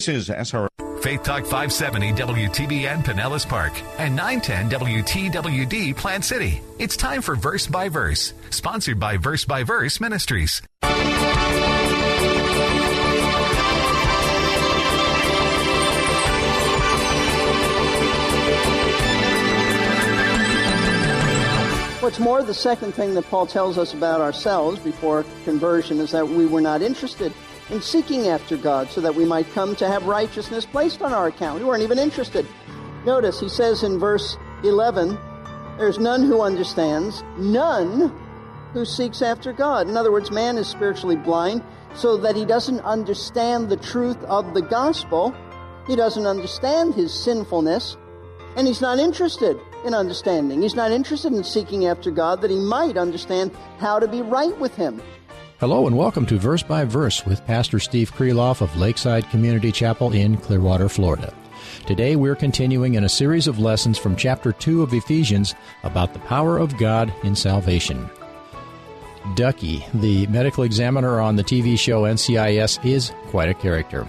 This is SR. Faith Talk 570 WTBN Pinellas Park and 910 WTWD Plant City. It's time for Verse by Verse, sponsored by Verse by Verse Ministries. What's more, the second thing that Paul tells us about ourselves before conversion is that we were not interested in seeking after God so that we might come to have righteousness placed on our account. We weren't even interested. Notice he says in verse 11, There's none who understands, none who seeks after God. In other words, man is spiritually blind so that he doesn't understand the truth of the gospel. He doesn't understand his sinfulness, and he's not interested in understanding. He's not interested in seeking after God that he might understand how to be right with him. Hello and welcome to Verse by Verse with Pastor Steve Kreloff of Lakeside Community Chapel in Clearwater, Florida. Today we're continuing in a series of lessons from chapter 2 of Ephesians about the power of God in salvation. Ducky, the medical examiner on the TV show NCIS, is quite a character.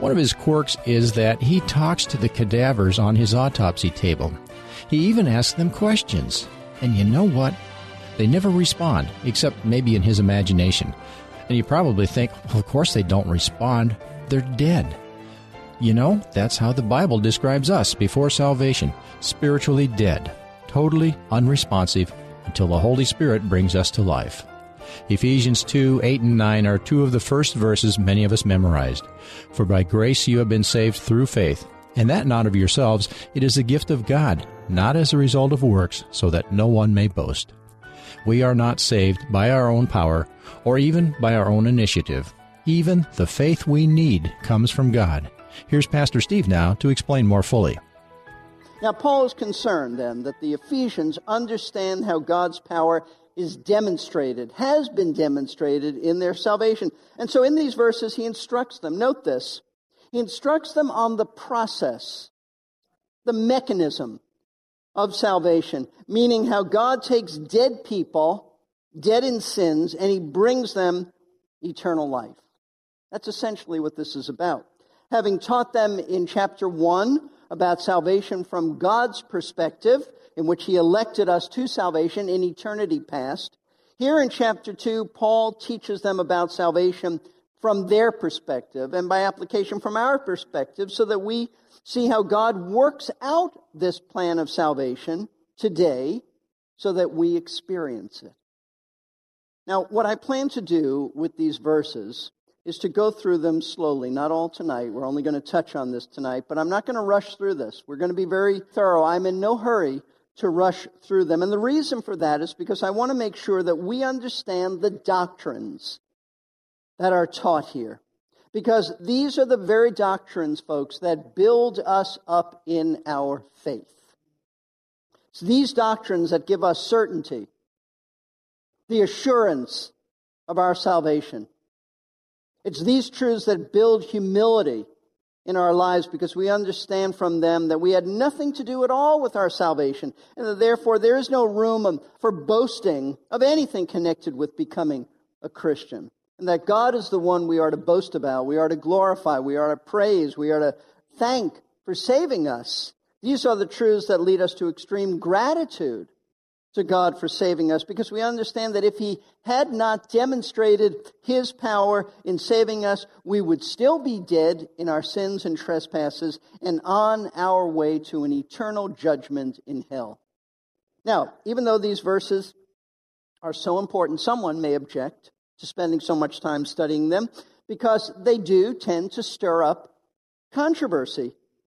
One of his quirks is that he talks to the cadavers on his autopsy table. He even asks them questions. And you know what? They never respond, except maybe in his imagination. And you probably think, well, of course they don't respond. They're dead. You know, that's how the Bible describes us before salvation spiritually dead, totally unresponsive until the Holy Spirit brings us to life. Ephesians 2 8 and 9 are two of the first verses many of us memorized. For by grace you have been saved through faith, and that not of yourselves, it is the gift of God, not as a result of works, so that no one may boast. We are not saved by our own power or even by our own initiative. Even the faith we need comes from God. Here's Pastor Steve now to explain more fully. Now, Paul is concerned then that the Ephesians understand how God's power is demonstrated, has been demonstrated in their salvation. And so in these verses, he instructs them. Note this. He instructs them on the process, the mechanism of salvation, meaning how God takes dead people, dead in sins, and he brings them eternal life. That's essentially what this is about. Having taught them in chapter 1 about salvation from God's perspective, in which he elected us to salvation in eternity past, here in chapter 2, Paul teaches them about salvation from their perspective and by application from our perspective so that we see how God works out this plan of salvation today so that we experience it. Now, what I plan to do with these verses is to go through them slowly, not all tonight. We're only going to touch on this tonight, but I'm not going to rush through this. We're going to be very thorough. I'm in no hurry to rush through them. And the reason for that is because I want to make sure that we understand the doctrines that are taught here. Because these are the very doctrines, folks, that build us up in our faith. It's these doctrines that give us certainty, the assurance of our salvation. It's these truths that build humility in our lives because we understand from them that we had nothing to do at all with our salvation and that therefore there is no room for boasting of anything connected with becoming a Christian and that God is the one we are to boast about, we are to glorify, we are to praise, we are to thank for saving us. These are the truths that lead us to extreme gratitude to God for saving us because we understand that if He had not demonstrated His power in saving us, we would still be dead in our sins and trespasses and on our way to an eternal judgment in hell. Now, even though these verses are so important, someone may object to spending so much time studying them because they do tend to stir up controversy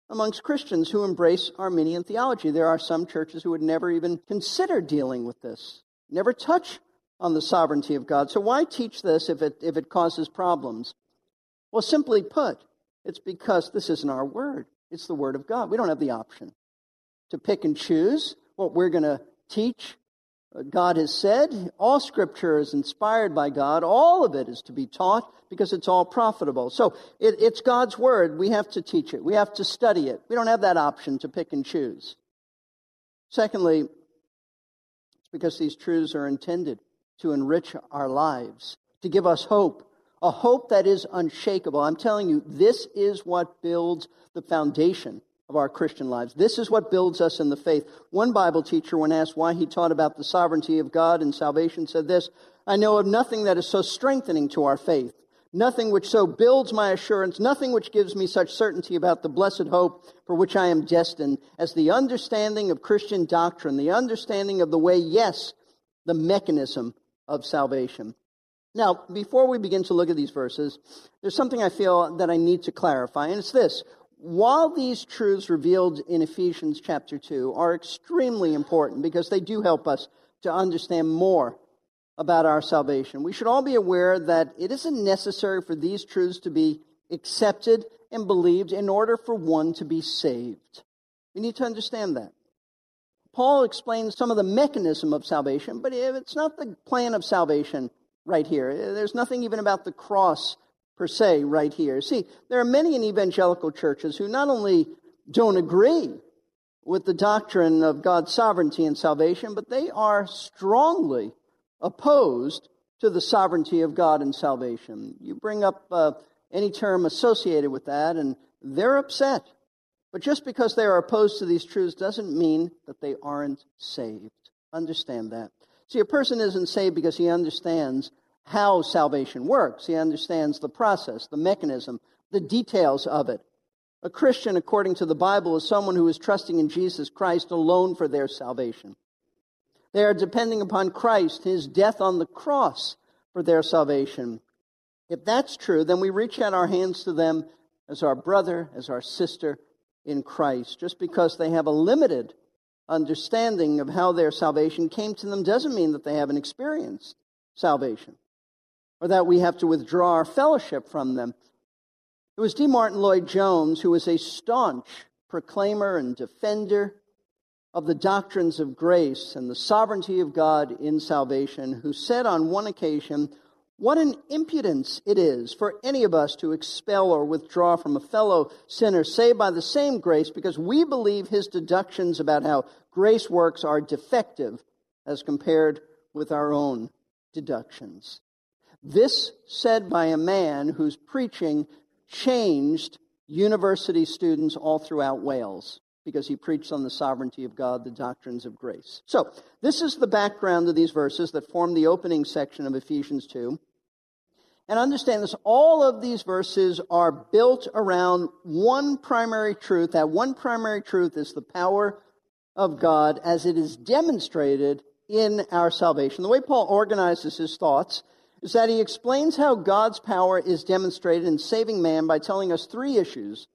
amongst Christians who embrace Arminian theology. There are some churches who would never even consider dealing with this, never touch on the sovereignty of God. So why teach this if it, if it causes problems? Well, simply put, It's because this isn't our word. It's the word of God. We don't have the option to pick and choose what we're going to teach. God has said all scripture is inspired by God. All of it is to be taught because it's all profitable. So it, it's God's word. We have to teach it. We have to study it. We don't have that option to pick and choose. Secondly, it's because these truths are intended to enrich our lives, to give us hope, a hope that is unshakable. I'm telling you, this is what builds the foundation of our Christian lives. This is what builds us in the faith. One Bible teacher, when asked why he taught about the sovereignty of God and salvation, said this I know of nothing that is so strengthening to our faith, nothing which so builds my assurance, nothing which gives me such certainty about the blessed hope for which I am destined, as the understanding of Christian doctrine, the understanding of the way, yes, the mechanism of salvation. Now, before we begin to look at these verses, there's something I feel that I need to clarify, and it's this. While these truths revealed in Ephesians chapter 2 are extremely important because they do help us to understand more about our salvation, we should all be aware that it isn't necessary for these truths to be accepted and believed in order for one to be saved. We need to understand that. Paul explains some of the mechanism of salvation, but it's not the plan of salvation right here. There's nothing even about the cross per se right here. See, there are many in evangelical churches who not only don't agree with the doctrine of God's sovereignty and salvation, but they are strongly opposed to the sovereignty of God and salvation. You bring up uh, any term associated with that, and they're upset. But just because they are opposed to these truths doesn't mean that they aren't saved. Understand that. See, a person isn't saved because he understands how salvation works. He understands the process, the mechanism, the details of it. A Christian, according to the Bible, is someone who is trusting in Jesus Christ alone for their salvation. They are depending upon Christ, his death on the cross, for their salvation. If that's true, then we reach out our hands to them as our brother, as our sister in Christ. Just because they have a limited understanding of how their salvation came to them doesn't mean that they haven't experienced salvation or that we have to withdraw our fellowship from them. It was D. Martyn Lloyd Jones who was a staunch proclaimer and defender of the doctrines of grace and the sovereignty of God in salvation, who said on one occasion, What an impudence it is for any of us to expel or withdraw from a fellow sinner saved by the same grace because we believe his deductions about how grace works are defective as compared with our own deductions. This said by a man whose preaching changed university students all throughout Wales because he preached on the sovereignty of God, the doctrines of grace. So, this is the background of these verses that form the opening section of Ephesians 2. And understand this all of these verses are built around one primary truth. That one primary truth is the power of God as it is demonstrated in our salvation. The way Paul organizes his thoughts is that he explains how God's power is demonstrated in saving man by telling us three issues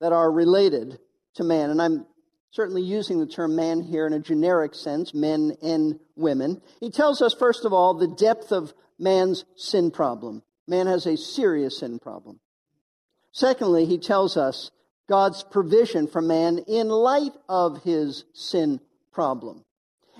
that are related to man. And I'm certainly using the term man here in a generic sense, men and women. He tells us, first of all, the depth of man's sin problem. Man has a serious sin problem. Secondly, he tells us God's provision for man in light of his sin problem.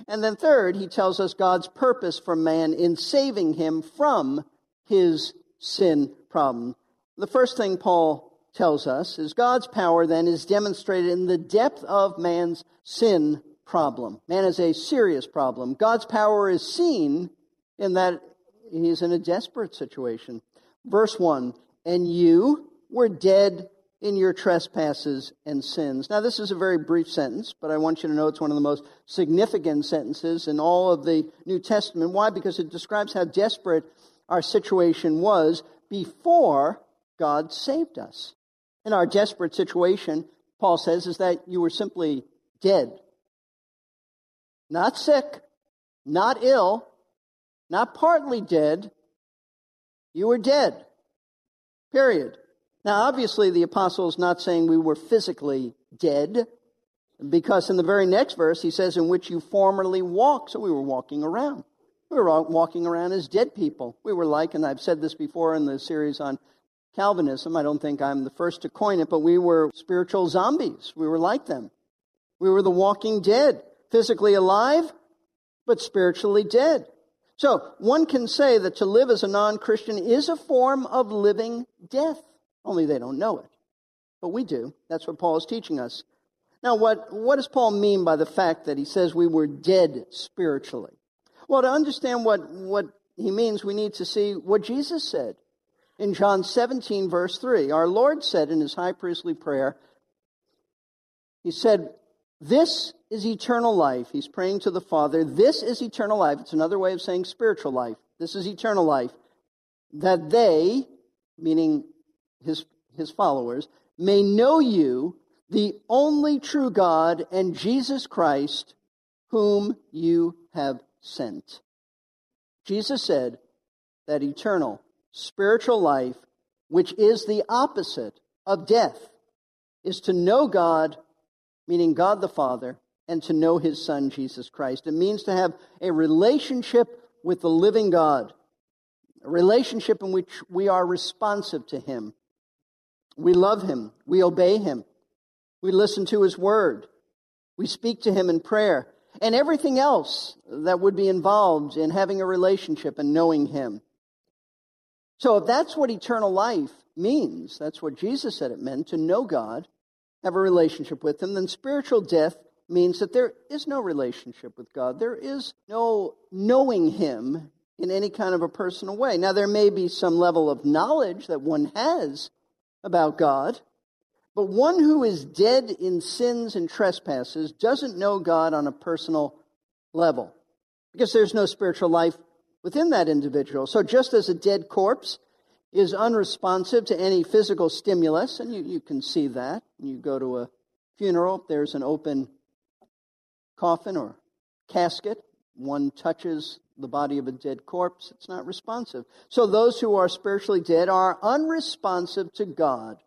And then third, he tells us God's purpose for man in saving him from his sin problem. The first thing Paul tells us is God's power then is demonstrated in the depth of man's sin problem. Man is a serious problem. God's power is seen in that he's in a desperate situation. Verse 1 And you were dead in your trespasses and sins. Now, this is a very brief sentence, but I want you to know it's one of the most significant sentences in all of the New Testament. Why? Because it describes how desperate our situation was before God saved us in our desperate situation, Paul says, is that you were simply dead. Not sick, not ill, not partly dead. You were dead. Period. Now, obviously, the apostle is not saying we were physically dead, because in the very next verse, he says, in which you formerly walked. So we were walking around. We were walking around as dead people. We were like, and I've said this before in the series on Calvinism. I don't think I'm the first to coin it, but we were spiritual zombies. We were like them. We were the walking dead, physically alive, but spiritually dead. So one can say that to live as a non-Christian is a form of living death. Only they don't know it. But we do. That's what Paul is teaching us. Now, what, what does Paul mean by the fact that he says we were dead spiritually? Well, to understand what, what he means, we need to see what Jesus said in John 17, verse 3. Our Lord said in his high priestly prayer, He said, This is eternal life. He's praying to the Father. This is eternal life. It's another way of saying spiritual life. This is eternal life. That they, meaning his, his followers, may know you, the only true God, and Jesus Christ, whom you have sent. Jesus said that eternal spiritual life, which is the opposite of death, is to know God, meaning God the Father, and to know his Son, Jesus Christ. It means to have a relationship with the living God, a relationship in which we are responsive to him. We love him, we obey him, we listen to his word, we speak to him in prayer, and everything else that would be involved in having a relationship and knowing him. So if that's what eternal life means, that's what Jesus said it meant, to know God, have a relationship with Him, then spiritual death means that there is no relationship with God. There is no knowing Him in any kind of a personal way. Now, there may be some level of knowledge that one has about God, but one who is dead in sins and trespasses doesn't know God on a personal level because there's no spiritual life within that individual. So just as a dead corpse is unresponsive to any physical stimulus, and you, you can see that. You go to a funeral, there's an open coffin or casket. One touches the body of a dead corpse, it's not responsive. So those who are spiritually dead are unresponsive to God,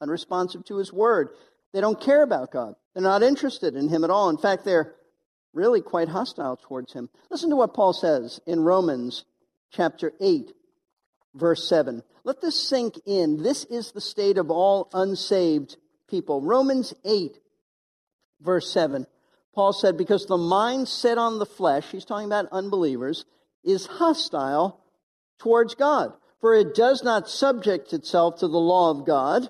unresponsive to His Word. They don't care about God. They're not interested in Him at all. In fact, they're really quite hostile towards him. Listen to what Paul says in Romans chapter 8, verse 7. Let this sink in. This is the state of all unsaved people. Romans 8, verse 7. Paul said, Because the mind set on the flesh, he's talking about unbelievers, is hostile towards God. For it does not subject itself to the law of God.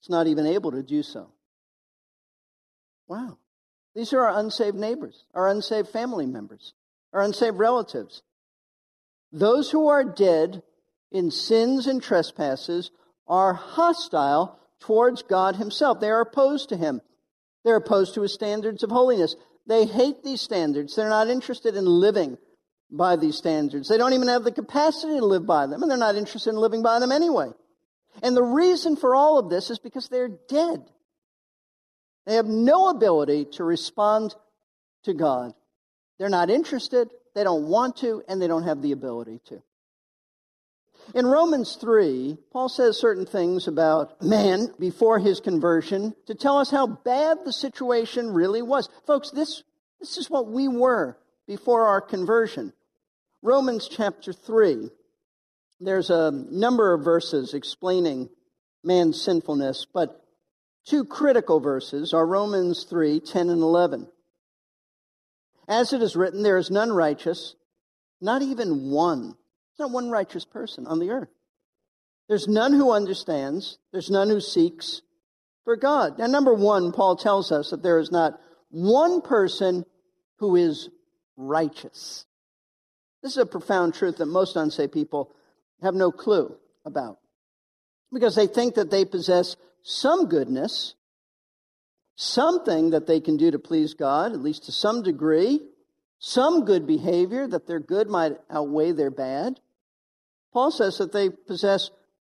It's not even able to do so. Wow. These are our unsaved neighbors, our unsaved family members, our unsaved relatives. Those who are dead in sins and trespasses are hostile towards God Himself. They are opposed to Him. They're opposed to His standards of holiness. They hate these standards. They're not interested in living by these standards. They don't even have the capacity to live by them, and they're not interested in living by them anyway. And the reason for all of this is because they're dead. They have no ability to respond to God. They're not interested, they don't want to, and they don't have the ability to. In Romans 3, Paul says certain things about man before his conversion to tell us how bad the situation really was. Folks, this, this is what we were before our conversion. Romans chapter 3, there's a number of verses explaining man's sinfulness, but Two critical verses are Romans 3 10 and 11. As it is written, there is none righteous, not even one. Not one righteous person on the earth. There's none who understands, there's none who seeks for God. Now, number one, Paul tells us that there is not one person who is righteous. This is a profound truth that most unsaved people have no clue about because they think that they possess some goodness, something that they can do to please God, at least to some degree, some good behavior, that their good might outweigh their bad. Paul says that they possess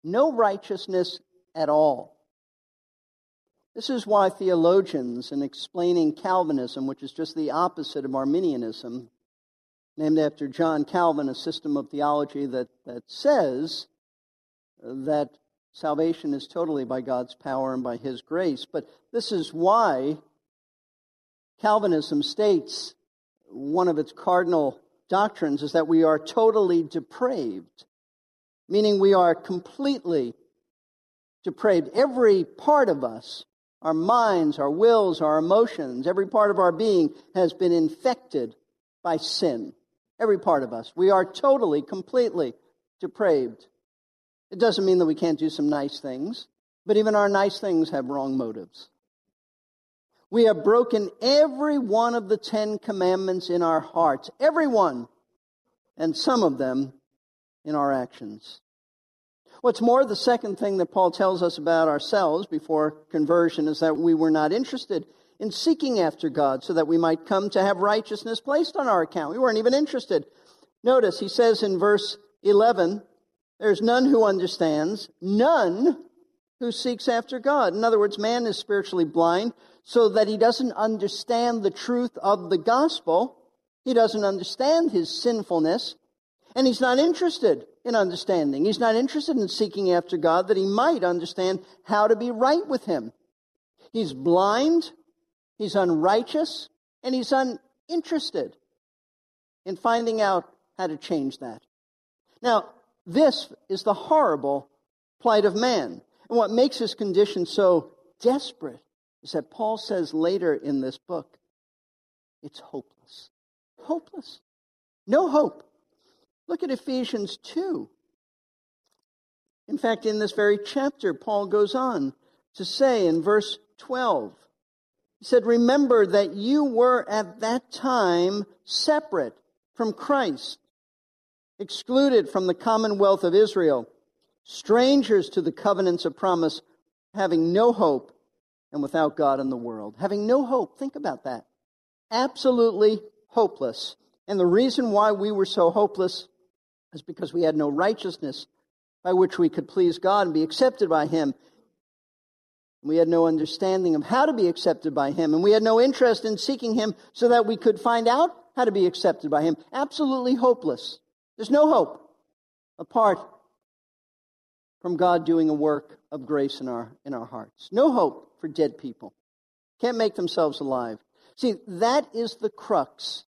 no righteousness at all. This is why theologians, in explaining Calvinism, which is just the opposite of Arminianism, named after John Calvin, a system of theology that, that says that Salvation is totally by God's power and by His grace. But this is why Calvinism states one of its cardinal doctrines is that we are totally depraved, meaning we are completely depraved. Every part of us, our minds, our wills, our emotions, every part of our being has been infected by sin. Every part of us. We are totally, completely depraved. It doesn't mean that we can't do some nice things, but even our nice things have wrong motives. We have broken every one of the Ten Commandments in our hearts, every one, and some of them in our actions. What's more, the second thing that Paul tells us about ourselves before conversion is that we were not interested in seeking after God so that we might come to have righteousness placed on our account. We weren't even interested. Notice he says in verse 11, there's none who understands, none who seeks after God. In other words, man is spiritually blind so that he doesn't understand the truth of the gospel. He doesn't understand his sinfulness, and he's not interested in understanding. He's not interested in seeking after God that he might understand how to be right with him. He's blind He's unrighteous and he's uninterested in finding out how to change that. Now, this is the horrible plight of man. And what makes his condition so desperate is that Paul says later in this book, it's hopeless. Hopeless. No hope. Look at Ephesians 2. In fact, in this very chapter, Paul goes on to say in verse 12, he said, Remember that you were at that time separate from Christ, excluded from the commonwealth of Israel, strangers to the covenants of promise, having no hope and without God in the world. Having no hope. Think about that. Absolutely hopeless. And the reason why we were so hopeless is because we had no righteousness by which we could please God and be accepted by Him. We had no understanding of how to be accepted by Him, and we had no interest in seeking Him so that we could find out how to be accepted by Him. Absolutely hopeless. There's no hope apart from God doing a work of grace in our, in our hearts. No hope for dead people. Can't make themselves alive. See, that is the crux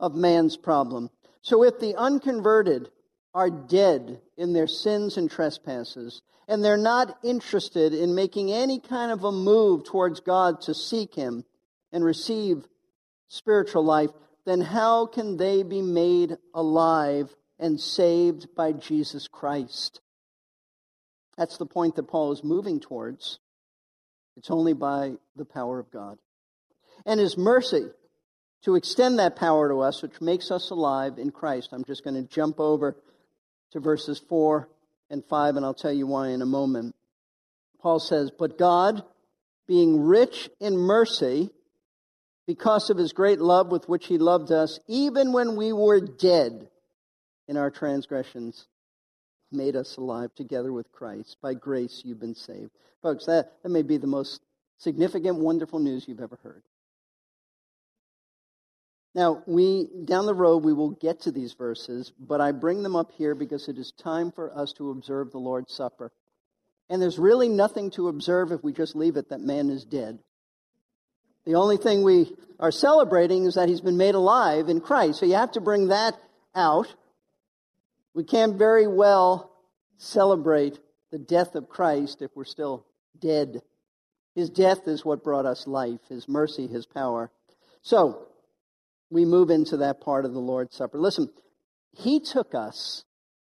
of man's problem. So if the unconverted are dead in their sins and trespasses, and they're not interested in making any kind of a move towards God to seek Him and receive spiritual life, then how can they be made alive and saved by Jesus Christ? That's the point that Paul is moving towards. It's only by the power of God. And His mercy to extend that power to us, which makes us alive in Christ. I'm just going to jump over to verses 4 and 5, and I'll tell you why in a moment. Paul says, But God, being rich in mercy, because of his great love with which he loved us, even when we were dead in our transgressions, made us alive together with Christ. By grace you've been saved. Folks, that, that may be the most significant, wonderful news you've ever heard. Now, we, down the road, we will get to these verses, but I bring them up here because it is time for us to observe the Lord's Supper. And there's really nothing to observe if we just leave it that man is dead. The only thing we are celebrating is that he's been made alive in Christ. So you have to bring that out. We can't very well celebrate the death of Christ if we're still dead. His death is what brought us life, His mercy, His power. So, we move into that part of the Lord's Supper. Listen, He took us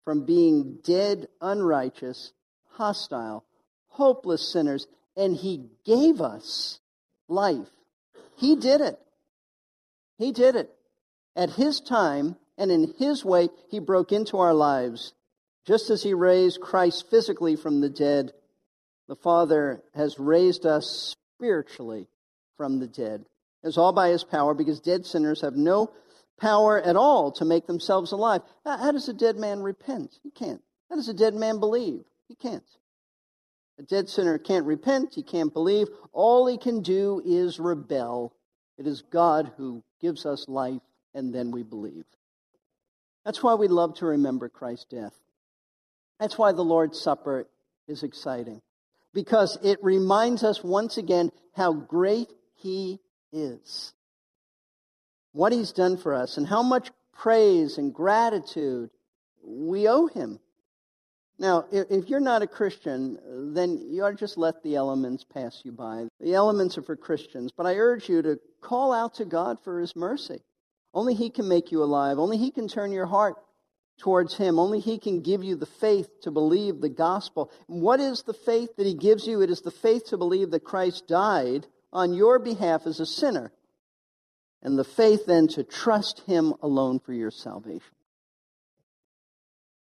from being dead, unrighteous, hostile, hopeless sinners, and He gave us life. He did it. He did it. At His time and in His way, He broke into our lives. Just as He raised Christ physically from the dead, the Father has raised us spiritually from the dead is all by his power because dead sinners have no power at all to make themselves alive. How, does a dead man repent? He can't. How does a dead man believe? He can't. A dead sinner can't repent, he can't believe. All he can do is rebel. It is God who gives us life, and then we believe. That's why we love to remember Christ's death. That's why the Lord's Supper is exciting, because it reminds us once again how great He is, what he's done for us, and how much praise and gratitude we owe him. Now, if you're not a Christian, then you ought to just let the elements pass you by. The elements are for Christians, but I urge you to call out to God for His mercy. Only He can make you alive. Only He can turn your heart towards Him. Only He can give you the faith to believe the gospel. What is the faith that He gives you? It is the faith to believe that Christ died on your behalf as a sinner, and the faith then to trust Him alone for your salvation.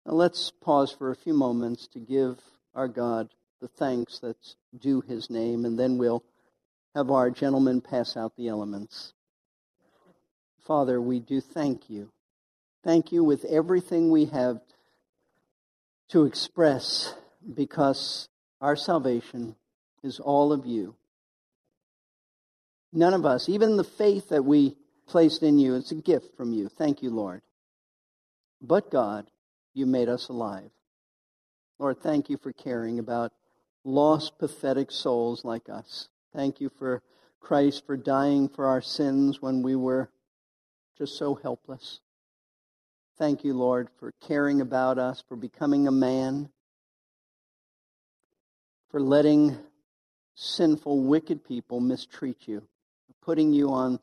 Now let's pause for a few moments to give our God the thanks that's due his name, and then we'll have our gentlemen pass out the elements. Father, we do thank you. Thank you with everything we have to express because our salvation is all of you. None of us, even the faith that we placed in you, it's a gift from you. Thank you, Lord. But God, you made us alive. Lord, thank you for caring about lost, pathetic souls like us. Thank you for Christ for dying for our sins when we were just so helpless. Thank you, Lord, for caring about us, for becoming a man, for letting sinful, wicked people mistreat you, putting you on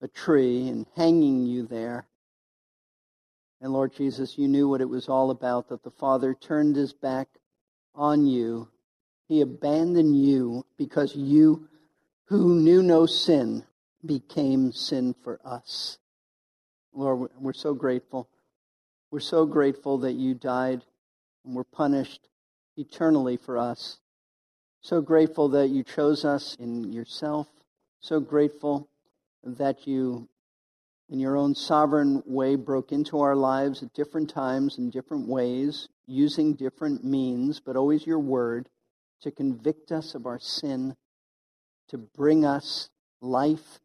a tree and hanging you there and Lord Jesus, you knew what it was all about, that the Father turned his back on you. He abandoned you because you, who knew no sin, became sin for us. Lord, we're so grateful. We're so grateful that you died and were punished eternally for us. So grateful that you chose us in yourself. So grateful that you in your own sovereign way, broke into our lives at different times in different ways, using different means, but always your word to convict us of our sin, to bring us life,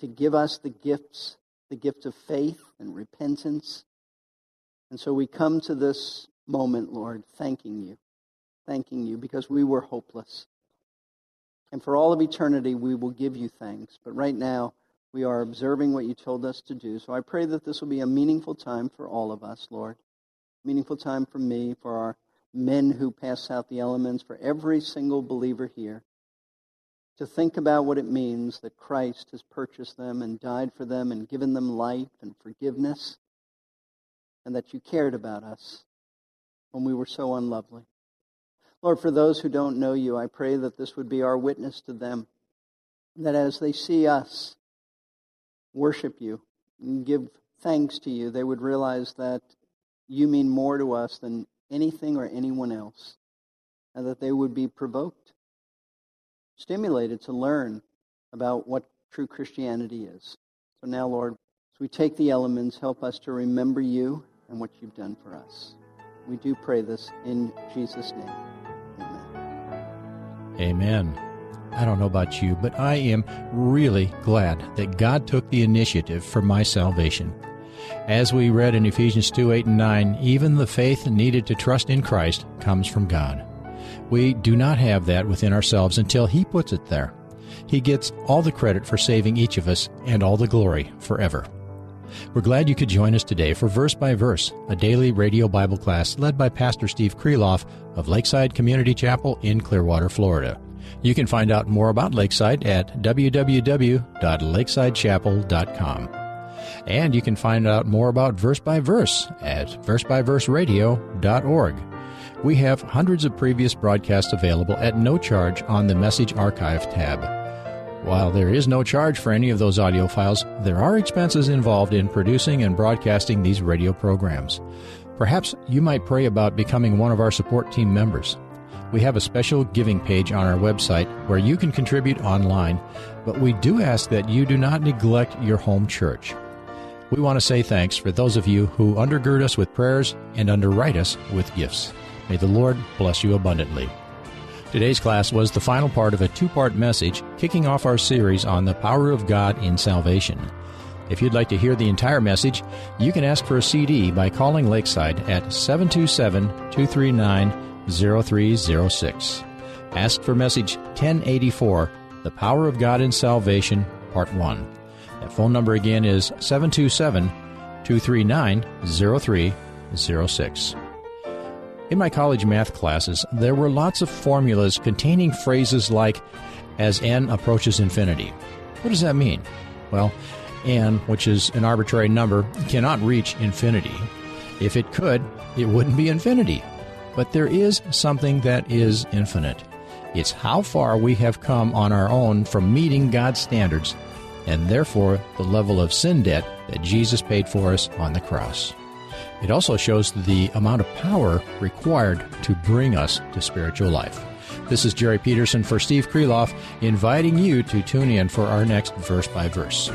to give us the gifts, the gift of faith and repentance. And so we come to this moment, Lord, thanking you, thanking you because we were hopeless. And for all of eternity, we will give you thanks. But right now, we are observing what you told us to do. So I pray that this will be a meaningful time for all of us, Lord. Meaningful time for me, for our men who pass out the elements, for every single believer here. To think about what it means that Christ has purchased them and died for them and given them life and forgiveness, and that you cared about us when we were so unlovely. Lord, for those who don't know you, I pray that this would be our witness to them, that as they see us, worship you and give thanks to you, they would realize that you mean more to us than anything or anyone else, and that they would be provoked, stimulated to learn about what true Christianity is. So now, Lord, as we take the elements, help us to remember you and what you've done for us. We do pray this in Jesus' name. Amen. I don't know about you, but I am really glad that God took the initiative for my salvation. As we read in Ephesians 2 8 and 9, even the faith needed to trust in Christ comes from God. We do not have that within ourselves until He puts it there. He gets all the credit for saving each of us and all the glory forever. We're glad you could join us today for Verse by Verse, a daily radio Bible class led by Pastor Steve Kreloff of Lakeside Community Chapel in Clearwater, Florida. You can find out more about Lakeside at www.lakesidechapel.com. And you can find out more about Verse by Verse at versebyverseradio.org. We have hundreds of previous broadcasts available at no charge on the Message Archive tab. While there is no charge for any of those audio files, there are expenses involved in producing and broadcasting these radio programs. Perhaps you might pray about becoming one of our support team members we have a special giving page on our website where you can contribute online, but we do ask that you do not neglect your home church. We want to say thanks for those of you who undergird us with prayers and underwrite us with gifts. May the Lord bless you abundantly. Today's class was the final part of a two part message kicking off our series on the power of God in salvation. If you'd like to hear the entire message, you can ask for a CD by calling Lakeside at 727 239 0306. Ask for message 1084, The Power of God in Salvation, Part 1. That phone number again is 727 239 0306. In my college math classes, there were lots of formulas containing phrases like, as n approaches infinity. What does that mean? Well, n, which is an arbitrary number, cannot reach infinity. If it could, it wouldn't be infinity. But there is something that is infinite. It's how far we have come on our own from meeting God's standards, and therefore the level of sin debt that Jesus paid for us on the cross. It also shows the amount of power required to bring us to spiritual life. This is Jerry Peterson for Steve Kreloff, inviting you to tune in for our next verse by verse.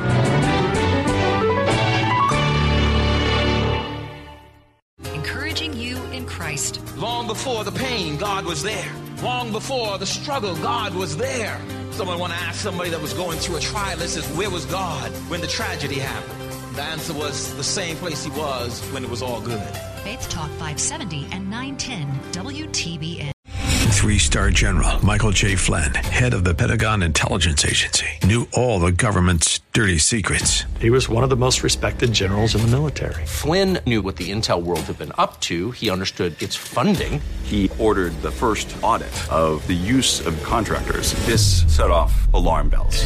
Encouraging you in Christ. Long before the pain, God was there. Long before the struggle, God was there. Someone want to ask somebody that was going through a trial, this is where was God when the tragedy happened? The answer was the same place he was when it was all good. Faith Talk 570 and 910 WTBN. Three star general Michael J. Flynn, head of the Pentagon Intelligence Agency, knew all the government's dirty secrets. He was one of the most respected generals in the military. Flynn knew what the intel world had been up to. He understood its funding. He ordered the first audit of the use of contractors. This set off alarm bells.